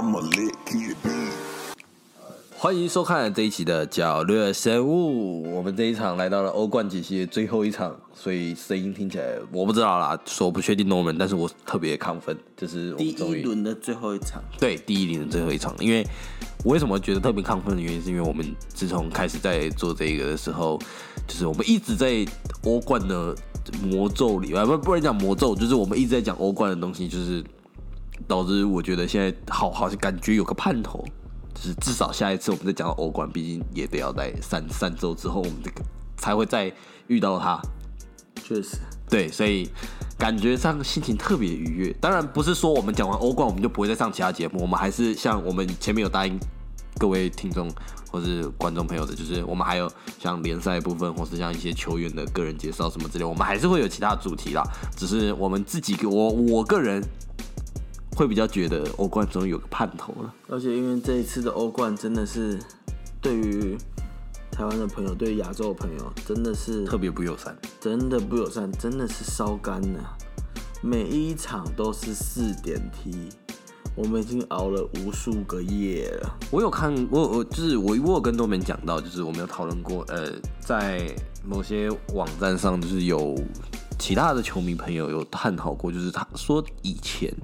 I'm a lit kid, B. 欢迎收看这一期的角落生物。我们这一场来到了欧冠解析的最后一场，所以声音听起来我不知道啦，说不确定 Norman，但是我特别亢奋，就是我第们终于一轮的最后一场，对第一轮的最后一场，因为我为什么觉得特别亢奋的原因，是因为我们自从开始在做这个的时候，就是我们一直在欧冠的魔咒里，啊不不能讲魔咒，就是我们一直在讲欧冠的东西，就是导致我觉得现在好好像感觉有个盼头，就是至少下一次我们再讲到欧冠，毕竟也得要在三三周之后，我们这个才会再遇到他。确实对，所以感觉上心情特别愉悦。当然不是说我们讲完欧冠我们就不会再上其他节目，我们还是像我们前面有答应各位听众或是观众朋友的，就是我们还有像联赛部分，或是像一些球员的个人介绍什么之类，我们还是会有其他主题啦。只是我们自己，我我个人会比较觉得欧冠终于有个盼头了。而且因为这一次的欧冠真的是对于台湾的朋友，对于亚洲的朋友，真的是特别不友善，真的不友善，真的是烧干了。每一场都是四点踢，我们已经熬了无数个夜了。我有看，我我就是我我有跟多门讲到，就是我们有讨论过，呃，在某些网站上，就是有其他的球迷朋友有探讨过，就是他说以前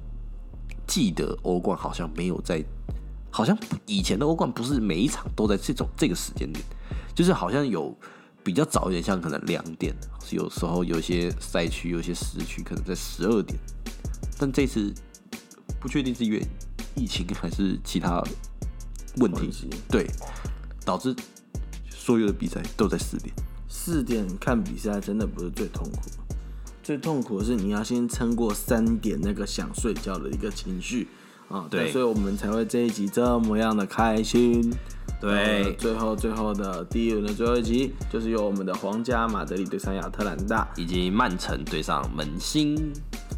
记得欧冠好像没有在，好像以前的欧冠不是每一场都在这种这个时间点，就是好像有比较早一点，像可能两点，有时候有些赛区有些时区可能在十二点，但这次不确定是因为疫情还是其他问题，对，导致所有的比赛都在四点。四点看比赛真的不是最痛苦，最痛苦的是你要先撑过三点那个想睡觉的一个情绪啊。对所以我们才会这一集这么样的开心。对呃最后最后的第一轮的最后一集，就是由我们的皇家马德里对上亚特兰大。以及曼城对上门兴，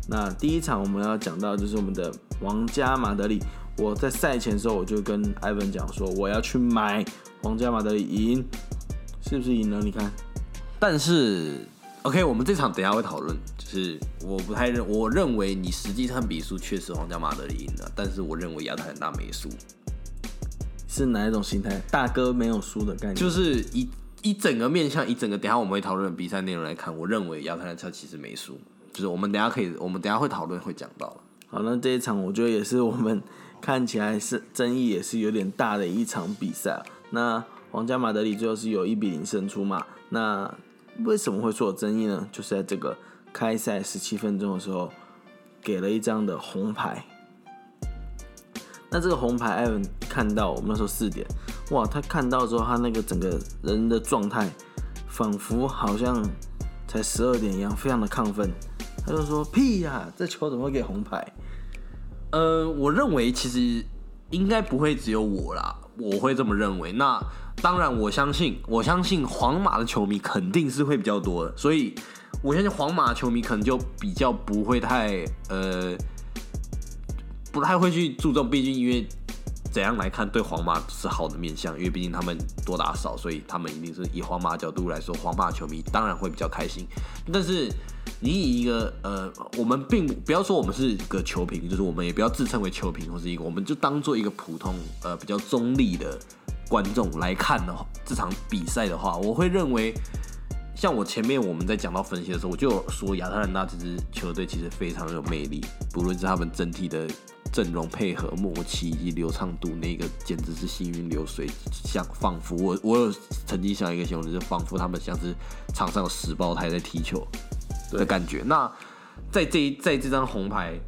那第一场我们要讲到就是我们的皇家马德里。我在赛前的时候我就跟艾文讲说，我要去买皇家马德里赢，是不是赢了？你看，但是 OK，我们这场等一下会讨论，就是我不太认，我认为你实际上比数确实皇家马德里赢了，但是我认为亚特兰大没输，是哪一种心态？大哥没有输的概念，就是一一整个面向，一整个等一下我们会讨论比赛内容来看，我认为亚特兰大其实没输，就是我们等一下可以，我们等一下会讨论会讲到。好，那这一场我觉得也是我们看起来是争议也是有点大的一场比赛啊。那皇家马德里最后是有一比零胜出嘛？那为什么会说有争议呢？就是在这个开赛十七分钟的时候，给了一张的红牌。那这个红牌，艾文看到我们那时候四点，哇，他看到之后，他那个整个人的状态，仿佛好像才十二点一样，非常的亢奋。他就说：“屁呀、这球怎么会给红牌？”呃，我认为其实应该不会只有我啦，我会这么认为。那当然，我相信，我相信皇马的球迷肯定是会比较多的，所以我相信皇马球迷可能就比较不会太呃，不太会去注重，毕竟因为怎样来看对皇马是好的面相，因为毕竟他们多打少，所以他们一定是以皇马角度来说，皇马球迷当然会比较开心。但是你以一个呃，我们并不要说我们是个球评，就是我们也不要自称为球评或是一个，我们就当做一个普通呃比较中立的观众来看的话，这场比赛的话，我会认为。像我前面我们在讲到分析的时候，我就说亚特兰大这支球队其实非常有魅力，不论是他们整体的阵容配合、默契以及流畅度，那个简直是行云流水，像仿佛我我有曾经想一个形容，就是仿佛他们像是场上有十胞胎在踢球的感觉。那在这一在这张红牌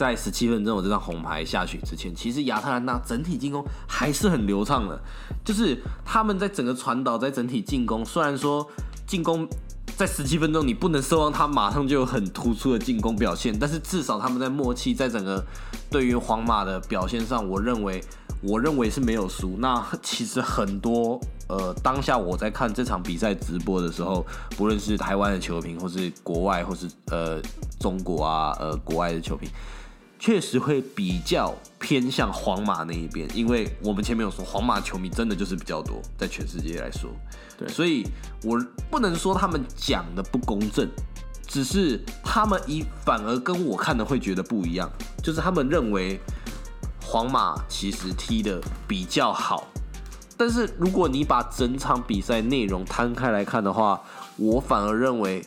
在十七分钟我这张红牌下去之前，其实亚特兰大整体进攻还是很流畅的，就是他们在整个传导，在整体进攻，虽然说进攻在十七分钟你不能奢望他马上就有很突出的进攻表现，但是至少他们在默契，在整个对于皇马的表现上，我认为我认为是没有输。那其实很多呃，当下我在看这场比赛直播的时候，不论是台湾的球评，或是国外，或是呃中国啊呃国外的球评。确实会比较偏向皇马那一边，因为我们前面有说，皇马球迷真的就是比较多，在全世界来说，对。所以我不能说他们讲的不公正，只是他们一反而跟我看的会觉得不一样，就是他们认为皇马其实踢的比较好，但是如果你把整场比赛内容摊开来看的话，我反而认为，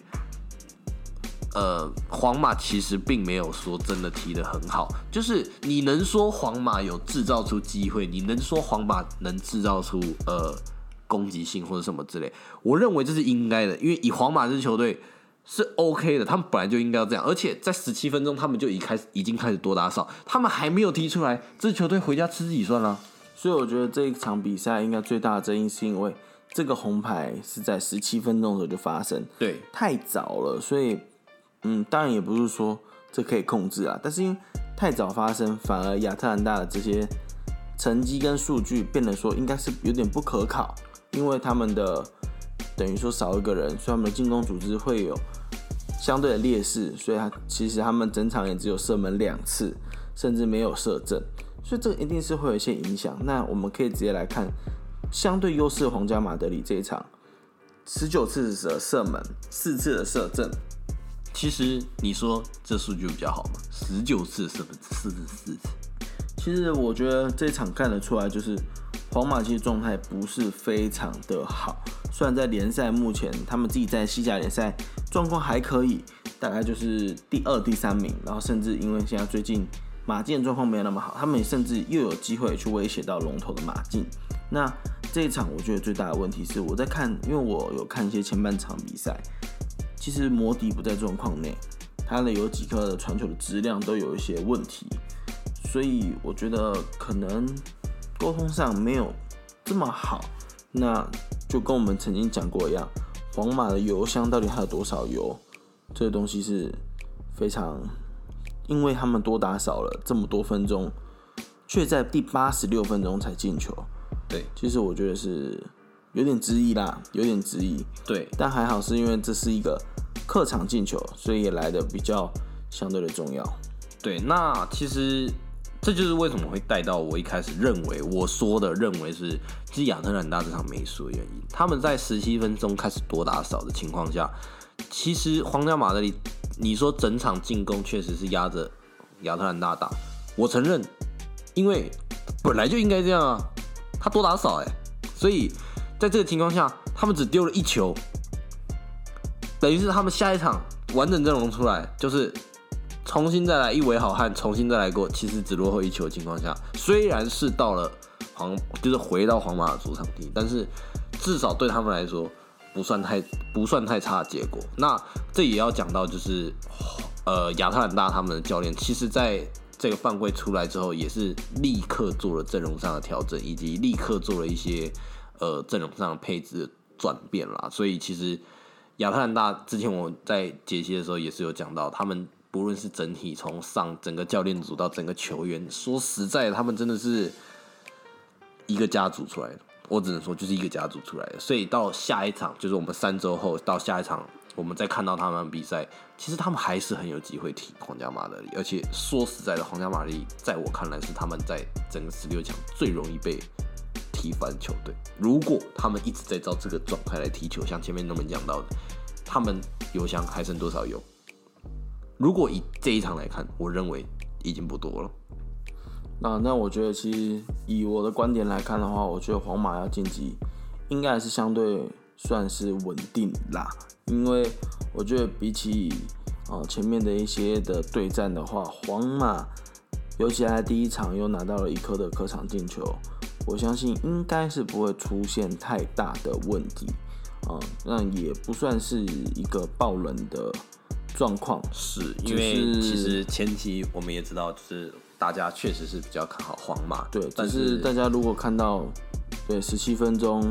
呃，皇马其实并没有说真的踢得很好。就是你能说皇马有制造出机会，你能说皇马能制造出呃攻击性或者什么之类，我认为这是应该的，因为以皇马这支球队。是 OK 的，他们本来就应该要这样，而且在十七分钟，他们就已开始已经开始多打少，他们还没有踢出来，这支球队回家吃自己算了。所以我觉得这一场比赛应该最大的争议是因为这个红牌是在十七分钟的时候就发生，对，太早了，所以嗯，当然也不是说这可以控制啊，但是因为太早发生，反而亚特兰大的这些成绩跟数据变得说应该是有点不可考，因为他们的。等于说少一个人，所以他们的进攻组织会有相对的劣势，所以他其实他们整场也只有射门两次，甚至没有射正，所以这个一定是会有一些影响。那我们可以直接来看相对优势皇家马德里这一场，十九次的射门，四次的射正。其实你说这数据比较好吗？十九次射门，四次四次。其实我觉得这场看得出来，就是皇马其实状态不是非常的好。虽然在联赛目前他们自己在西甲联赛状况还可以，大概就是第二、第三名，然后甚至因为现在最近马竞状况没有那么好，他们甚至又有机会去威胁到龙头的马竞。那这一场我觉得最大的问题是我在看，因为我有看一些前半场比赛，其实摩迪不在状况内，他的有几颗的传球的质量都有一些问题，所以我觉得可能沟通上没有这么好。那就跟我们曾经讲过一样，皇马的油箱到底还有多少油？这个东西是非常，因为他们多打少了这么多分钟，却在第八十六分钟才进球。对，其实我觉得是有点质疑啦，有点质疑。对，但还好是因为这是一个客场进球，所以也来的比较相对的重要。对，那其实。这就是为什么会带到我一开始认为我说的认为是，其实亚特兰大这场没输的原因。他们在十七分钟开始多打少的情况下，其实皇家马德里，你说整场进攻确实是压着亚特兰大打，我承认，因为本来就应该这样啊，他多打少哎，所以在这个情况下，他们只丢了一球，等于是他们下一场完整阵容出来就是。重新再来一尾好汉，重新再来过，其实只落后一球的情况下，虽然是到了皇，就是回到皇马的主场地，但是至少对他们来说不算太不算太差的结果。那这也要讲到，就是呃亚特兰大他们的教练，其实在这个犯规出来之后，也是立刻做了阵容上的调整，以及立刻做了一些呃阵容上的配置转变啦。所以其实亚特兰大之前我在解析的时候也是有讲到他们。不论是整体从上整个教练组到整个球员，说实在，他们真的是一个家族出来的。我只能说，就是一个家族出来的。所以到下一场，就是我们三周后到下一场，我们再看到他们比赛，其实他们还是很有机会踢皇家马德里。而且说实在的，皇家马德里在我看来是他们在整个十六强最容易被踢翻球队。如果他们一直在照这个状态来踢球，像前面那么讲到的，他们油箱还剩多少油？如果以这一场来看，我认为已经不多了。那那我觉得，其实以我的观点来看的话，我觉得皇马要晋级，应该还是相对算是稳定啦。因为我觉得比起哦前面的一些的对战的话，皇马尤其在第一场又拿到了一颗的客场进球，我相信应该是不会出现太大的问题啊。那也不算是一个爆冷的。状况是因为其实前期我们也知道，就是大家确实是比较看好皇马。对，但是大家如果看到对十七分钟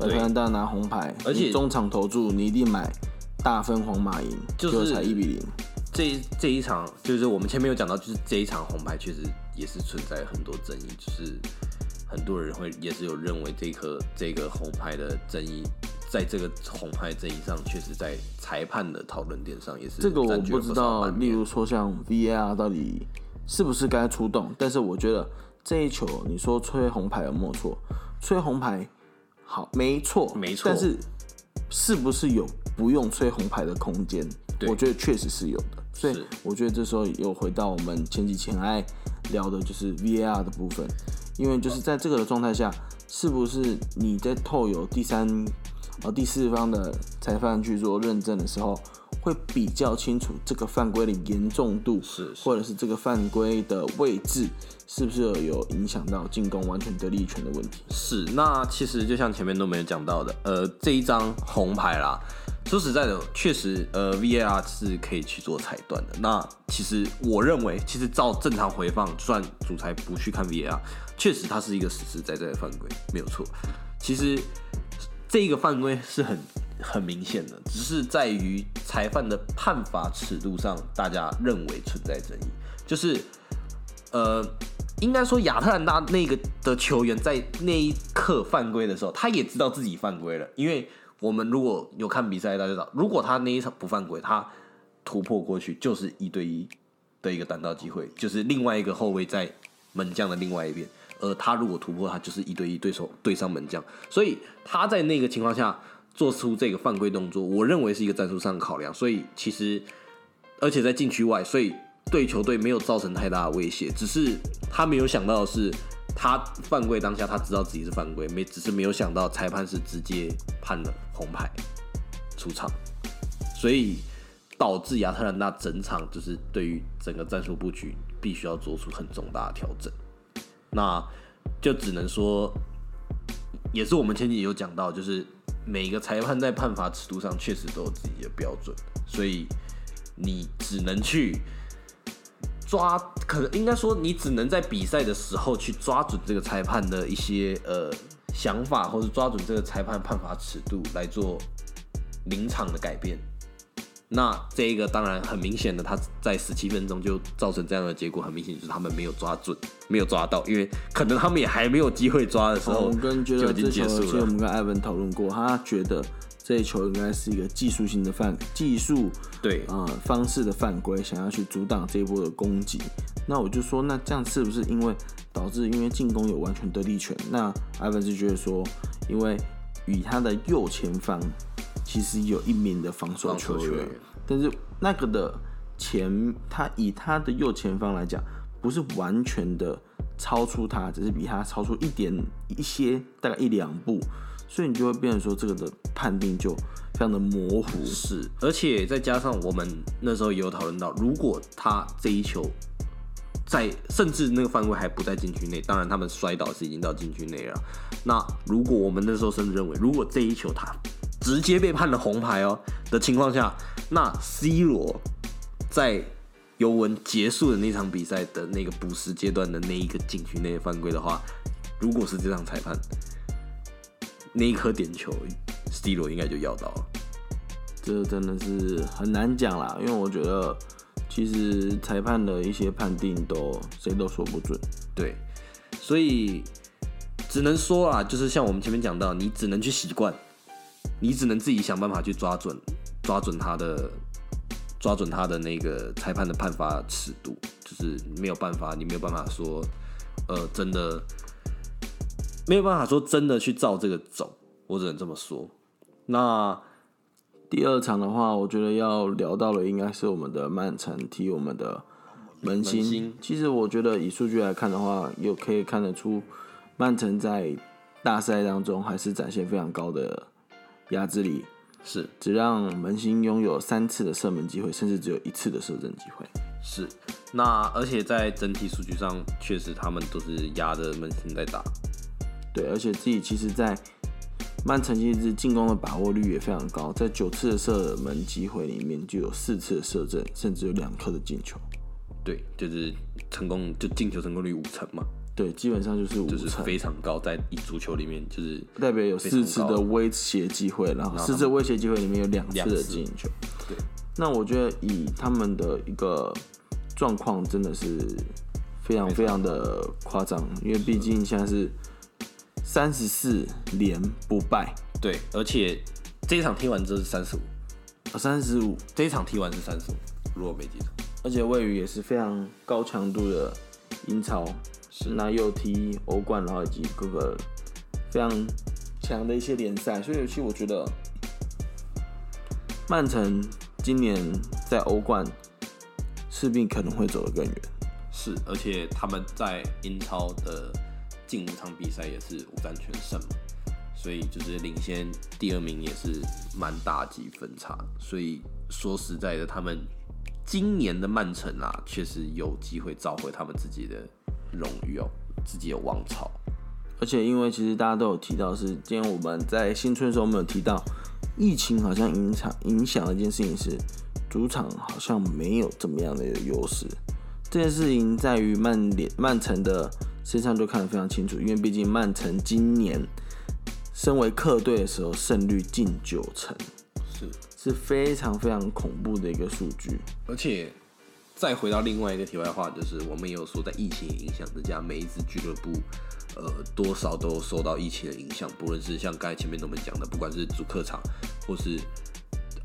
尔特兰大拿红牌，而且中场投注你一定买大分皇马赢，就是才一比零。这这一场就是我们前面有讲到，就是这一场红牌确实也是存在很多争议，就是很多人会也是有认为这颗这个红牌的争议。在这个红牌争议上，确实在裁判的讨论点上也是这个我不知道。例如说像 VAR 到底是不是该出动？但是我觉得这一球你说吹红牌有没错？吹红牌好，没错，没错。但是是不是有不用吹红牌的空间？我觉得确实是有的。所以我觉得这时候又回到我们前几前爱聊的就是 VAR 的部分，因为就是在这个的状态下，是不是你在透有第三、呃第四方的裁判去做认证的时候，会比较清楚这个犯规的严重度，是是或者是这个犯规的位置是不是有影响到进攻完全得利权的问题？是，那其实就像前面都没有讲到的，呃，这一张红牌啦，说实在的，确实，呃，VAR 是可以去做裁断的。那其实我认为，其实照正常回放，就算主裁不去看 VAR，确实它是一个实实在在的犯规，没有错。其实这个犯规是很很明显的，只是在于裁判的判罚尺度上，大家认为存在争议，就是呃，应该说亚特兰大那个的球员在那一刻犯规的时候，他也知道自己犯规了，因为我们如果有看比赛，大家知道，如果他那一场不犯规，他突破过去就是一对一的一个单刀机会，就是另外一个后卫在门将的另外一边，而他如果突破，他就是一对一对手对上门将，所以他在那个情况下做出这个犯规动作，我认为是一个战术上的考量，所以其实而且在禁区外，所以对球队没有造成太大的威胁，只是他没有想到的是，他犯规当下他知道自己是犯规，没只是没有想到裁判是直接判了红牌出场，所以导致亚特兰大整场就是对于整个战术布局必须要做出很重大的调整，那就只能说，也是我们前几集有讲到，就是每个裁判在判罚尺度上确实都有自己的标准，所以你只能去抓，可能应该说你只能在比赛的时候去抓准这个裁判的一些呃想法，或者抓准这个裁判判罚尺度来做临场的改变。那这一个当然很明显的，他在十七分钟就造成这样的结果，很明显就是他们没有抓准，没有抓到，因为可能他们也还没有机会抓的时候我跟觉就已经得这球，结束了。其实我们跟艾文讨论过，他觉得这一球应该是一个技术性的犯技术对，呃方式的犯规，想要去阻挡这一波的攻击。那我就说，那这样是不是因为导致因为进攻有完全得力权？那艾文是觉得说，因为与他的右前方其实有一名的防守球员球员，但是那个的前他以他的右前方来讲，不是完全的超出他，只是比他超出一点一些，大概一两步，所以你就会变成说这个的判定就非常的模糊。是，而且再加上我们那时候也有讨论到，如果他这一球在甚至那个犯规还不在禁区内，当然他们摔倒是已经到禁区内了。那如果我们那时候甚至认为，如果这一球他直接被判了红牌哦的情况下，那 C 罗在尤文结束的那场比赛的那个补时阶段的那一个禁区内犯规的话，如果是这场裁判，那一颗点球，C 罗应该就要到了。这真的是很难讲啦，因为我觉得其实裁判的一些判定都谁都说不准。对，所以只能说啊，就是像我们前面讲到，你只能去习惯，你只能自己想办法去抓准，抓准他的，抓准他的那个裁判的判罚尺度，就是没有办法，你没有办法说，呃，真的没有办法说真的去照这个走，我只能这么说。那第二场的话，我觉得要聊到的应该是我们的曼城踢我们的门兴。其实我觉得以数据来看的话，又可以看得出曼城在大赛当中还是展现非常高的压制力，是只让门兴拥有三次的射门机会，甚至只有一次的射正机会。是，那而且在整体数据上，确实他们都是压着门兴在打。对，而且自己其实，在曼城其实进攻的把握率也非常高，在九次的射门机会里面就有四次的射正，甚至有两颗的进球。对，就是成功就进球成功率五成嘛，对，基本上就是五就是成，非常高，在一足球里面就是代表有四次的威胁机会，然后四次威胁机会里面有两次的进球。对，那我觉得以他们的一个状况真的是非常非常的夸张，因为毕竟现在是三十四连不败，对，而且这一场踢完之后是三十五，三十五，这一场踢完是三十五，如果没记错。而且位于也是非常高强度的英超，是那又踢欧冠，然后以及各个非常强的一些联赛，所以其实我觉得曼城今年在欧冠势必可能会走得更远。是，而且他们在英超的近五场比赛也是五战全胜，所以就是领先第二名也是蛮大几分差。所以说实在的，他们今年的曼城啊，确实有机会找回他们自己的荣誉哦，自己的王朝。而且因为其实大家都有提到，是今天我们在新春的时候，我们有提到疫情好像影响影响的一件事情是，主场好像没有怎么样的优势。这件事情在于曼联曼城的身上就看得非常清楚，因为毕竟曼城今年身为客队的时候，胜率近九成，是，是非常非常恐怖的一个数据。而且再回到另外一个题外话，就是我们也有说，在疫情影响之下，每一支俱乐部。呃，多少都受到疫情的影响，不论是像刚才前面我们讲的，不管是主客场，或是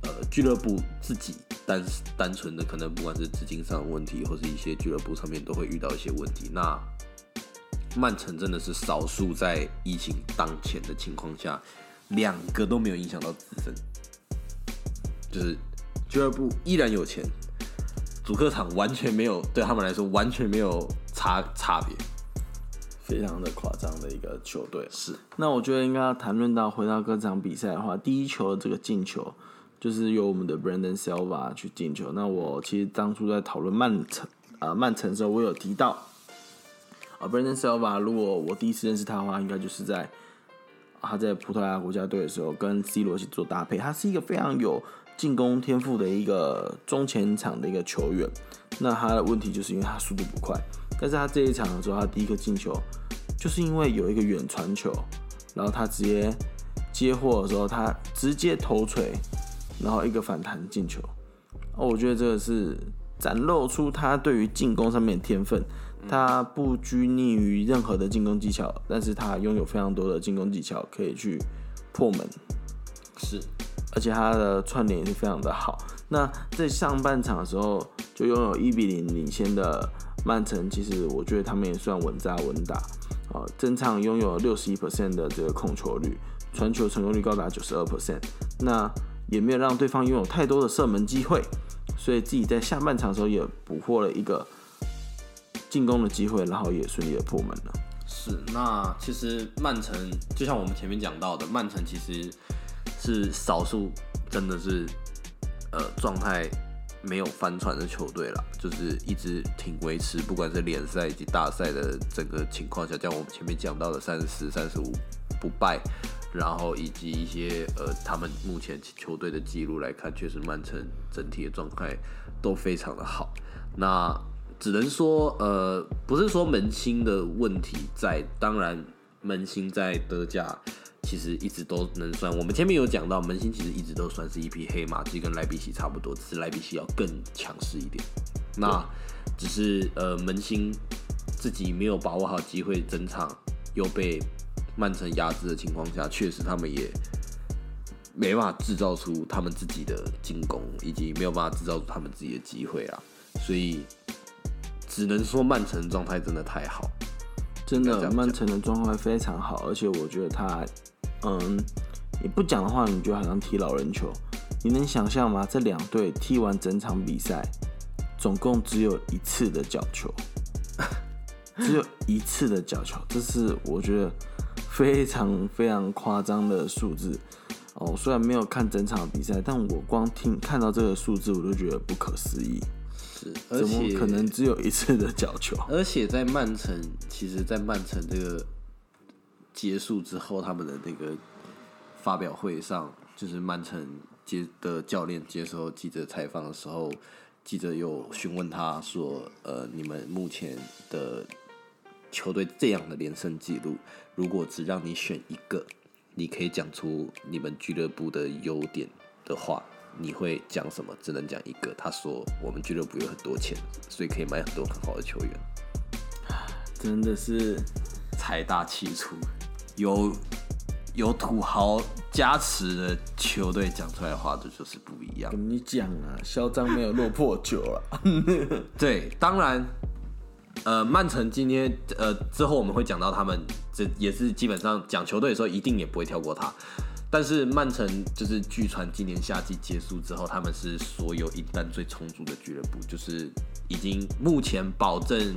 呃俱乐部自己单单纯的可能，不管是资金上的问题，或是一些俱乐部上面都会遇到一些问题。那曼城真的是少数在疫情当前的情况下，两个都没有影响到自身，就是俱乐部依然有钱，主客场完全没有对他们来说完全没有差差别。非常的夸张的一个球队是，那我觉得应该要谈论到回到各场比赛的话，第一球的这个进球就是由我们的 Brandon Silva 去进球。那我其实当初在讨论曼城啊曼城的时候，我有提到啊 Brandon Silva，如果我第一次认识他的话，应该就是在他在葡萄牙国家队的时候跟 C 罗一起做搭配。他是一个非常有进攻天赋的一个中前场的一个球员。那他的问题就是因为他速度不快。但是他这一场的时候，他第一个进球，就是因为有一个远传球，然后他直接接货的时候，他直接头锤，然后一个反弹进球。哦，我觉得这个是展露出他对于进攻上面的天分。他不拘泥于任何的进攻技巧，但是他拥有非常多的进攻技巧可以去破门。是，而且他的串联也是非常的好。那在上半场的时候，就拥有一比零领先的。曼城其实我觉得他们也算稳扎稳打，啊，整场拥有六十一 percent 的这个控球率，传球成功率高达九十二 percent，那也没有让对方拥有太多的射门机会，所以自己在下半场的时候也捕获了一个进攻的机会，然后也顺利的破门了。是，那其实曼城就像我们前面讲到的，曼城其实是少数真的是呃状态。没有翻船的球队了，就是一直挺维持，不管是联赛以及大赛的整个情况下，像我们前面讲到的三十四、三十五不败，然后以及一些呃他们目前球队的记录来看，确实曼城整体的状态都非常的好。那只能说呃不是说门兴的问题在，当然门兴在德甲。其实一直都能算，我们前面有讲到，门兴其实一直都算是一匹黑马，其实跟莱比锡差不多，只是莱比锡要更强势一点。那只是呃门兴自己没有把握好机会，整场又被曼城压制的情况下，确实他们也没办法制造出他们自己的进攻，以及没有办法制造出他们自己的机会啊。所以只能说曼城状态真的太好，真的曼城的状态非常好，而且我觉得他。嗯，你不讲的话，你就好像踢老人球。你能想象吗？这两队踢完整场比赛，总共只有一次的角球，只有一次的角球，这是我觉得非常非常夸张的数字。哦，虽然没有看整场比赛，但我光听看到这个数字，我都觉得不可思议。是，而且可能只有一次的角球。而且在曼城，其实，在曼城这个。结束之后，他们的那个发表会上，就是曼城接的教练接受记者采访的时候，记者又询问他说：“呃，你们目前的球队这样的连胜记录，如果只让你选一个，你可以讲出你们俱乐部的优点的话，你会讲什么？只能讲一个。”他说：“我们俱乐部有很多钱，所以可以买很多很好的球员。”真的是财大气粗。有有土豪加持的球队讲出来的话，这就是不一样。跟你讲啊，嚣张没有落魄久啊。对，当然，呃，曼城今天呃之后我们会讲到他们，这也是基本上讲球队的时候一定也不会跳过他。但是曼城就是据传今年夏季结束之后，他们是所有一单最充足的俱乐部，就是已经目前保证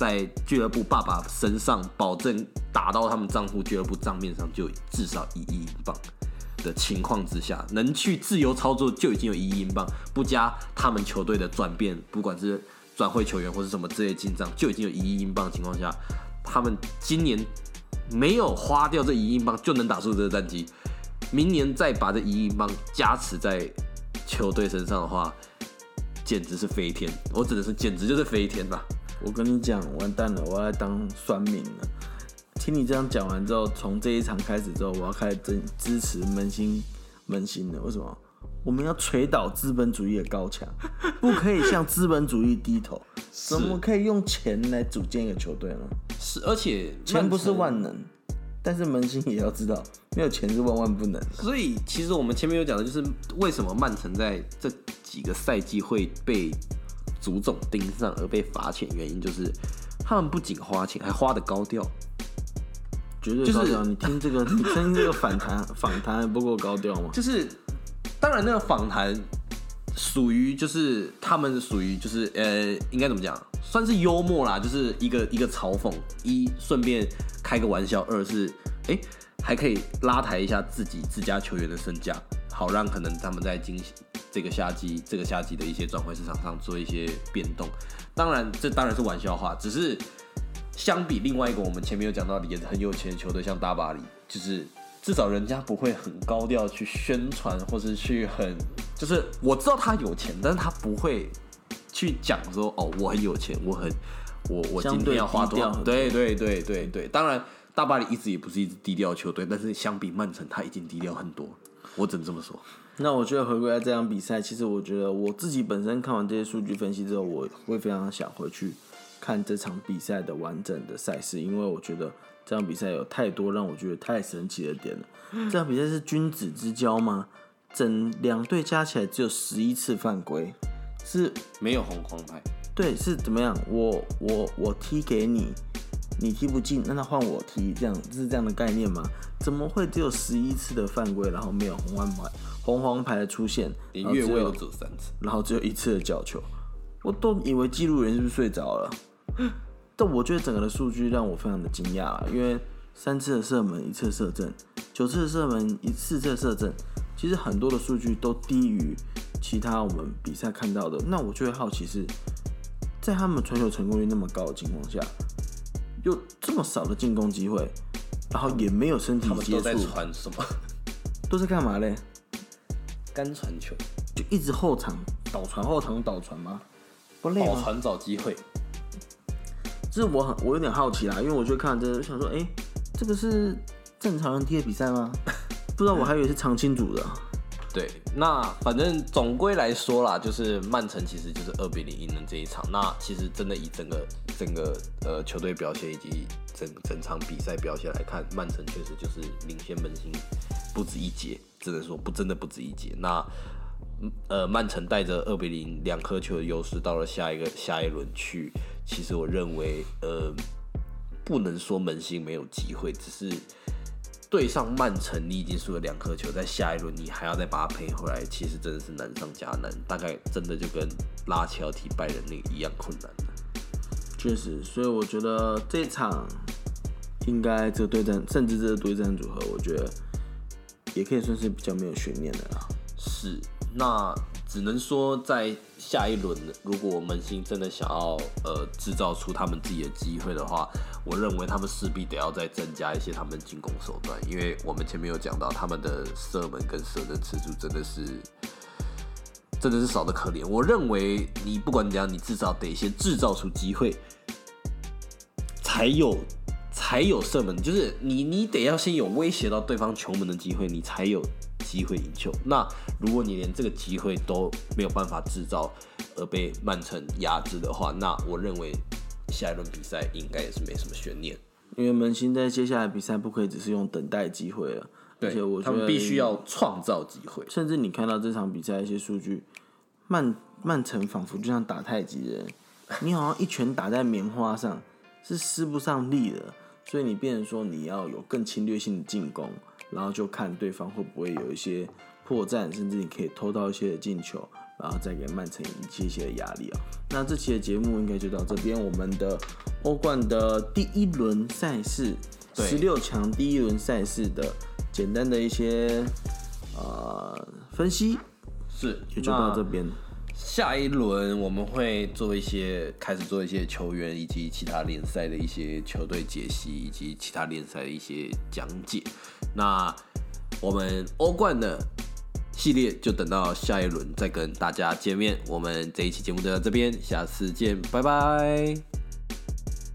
在俱乐部爸爸身上保证打到他们账户俱乐部账面上就至少一亿英镑的情况之下，能去自由操作就已经有一亿英镑，不加他们球队的转变，不管是转会球员或是什么之类进账，就已经有一亿英镑的情况下，他们今年没有花掉这一亿英镑就能打出这个战绩，明年再把这一亿英镑加持在球队身上的话，简直是飞天！我只能说，简直就是飞天吧。我跟你讲，完蛋了，我要来当酸民了。听你这样讲完之后，从这一场开始之后，我要开始支支持扪心扪心了。为什么？我们要捶倒资本主义的高墙，不可以向资本主义低头。怎么可以用钱来组建一个球队呢？是，而且钱不是万能，但是扪心也要知道，没有钱是万万不能的。所以其实我们前面有讲的，就是为什么曼城在这几个赛季会被足总盯上而被罚钱，原因就是他们不仅花钱，还花的高调。绝对就是。你听这个，你听这个反弹访谈还不够高调吗？就是当然那个访谈属于就是他们属于就是呃应该怎么讲，算是幽默啦，就是一个一个嘲讽，一顺便开个玩笑，二是哎、还可以拉抬一下自己自家球员的身价，好让可能他们在今这个夏季这个夏季的一些转会市场上做一些变动。当然这当然是玩笑话，只是。相比另外一个我们前面有讲到的也很有钱的球队，像大巴黎，就是至少人家不会很高调去宣传，或是去很就是我知道他有钱，但是他不会去讲说哦我很有钱，我很我我今天要花多少？对对对对对，当然大巴黎一直也不是一支低调球队，但是相比曼城，他已经低调很多，我只能这么说。那我觉得回归到这场比赛，其实我觉得我自己本身看完这些数据分析之后，我会非常想回去看这场比赛的完整的赛事，因为我觉得这场比赛有太多让我觉得太神奇的点了。这场比赛是君子之交吗？整两队加起来只有十一次犯规，是没有红黄牌，对，是怎么样？我我我踢给你，你踢不进，那他换我踢，这样是这样的概念吗？怎么会只有十一次的犯规，然后没有红黄牌红黄牌的出现，连然后只有越位都只有三次。然后只有一次的角球，我都以为记录员是不是睡着了？但我觉得整个的数据让我非常的惊讶啦，因为三次的射门，一次射正，九次的射门，一次的射正，其实很多的数据都低于其他我们比赛看到的。那我就会好奇是，在他们传球成功率那么高的情况下，有这么少的进攻机会，然后也没有身体接他们都在触，传什么都在干嘛嘞？干传球、就一直后场倒传后场倒传吗？不累吗？保传找机会。这我很我有点好奇啦，因为我就看这想说，哎、这个是正常人踢的比赛吗？不知道，我还以为是常青组的。对，那反正总归来说啦，就是曼城其实就是二比零赢了这一场。那其实真的以整个整个呃球队表现以及整整场比赛表现来看，曼城确实就是领先门兴不止一截，只能说不真的不止一截。那呃，曼城带着二比零两颗球的优势到了下一个下一轮去，其实我认为呃不能说门兴没有机会，只是。对上曼城，你已经输了两颗球，在下一轮你还要再把它赔回来，其实真的是难上加难，大概真的就跟拉齐奥踢拜仁那个一样困难的。确实，所以我觉得这场应该这个对战，甚至这个对战组合，我觉得也可以算是比较没有悬念的啦。是，那只能说在下一轮，如果门兴真的想要呃制造出他们自己的机会的话，我认为他们势必得要再增加一些他们进攻手段，因为我们前面有讲到他们的射门跟射正次数真的是。真的是少的可怜。我认为你不管怎样，你至少得先制造出机会，才有才有射门，就是你你得要先有威胁到对方球门的机会，你才有机会赢球。那如果你连这个机会都没有办法制造，而被曼城压制的话，那我认为下一轮比赛应该也是没什么悬念。因为门兴在接下来比赛不可以只是用等待机会了，而且我觉得他们必须要创造机会。甚至你看到这场比赛一些数据，曼曼城仿佛就像打太极人，你好像一拳打在棉花上，是施不上力的，所以你变成说你要有更侵略性的进攻，然后就看对方会不会有一些破绽，甚至你可以偷到一些的进球，然后再给曼城一些些的压力啊。那这期的节目应该就到这边，我们的欧冠的第一轮赛事，十六强第一轮赛事的简单的一些呃分析，是也就到这边。下一轮我们会做一些开始做一些球员以及其他联赛的一些球队解析，以及其他联赛的一些讲解。那我们欧冠的系列就等到下一轮再跟大家见面。我们这一期节目就到这边，下次见，拜拜。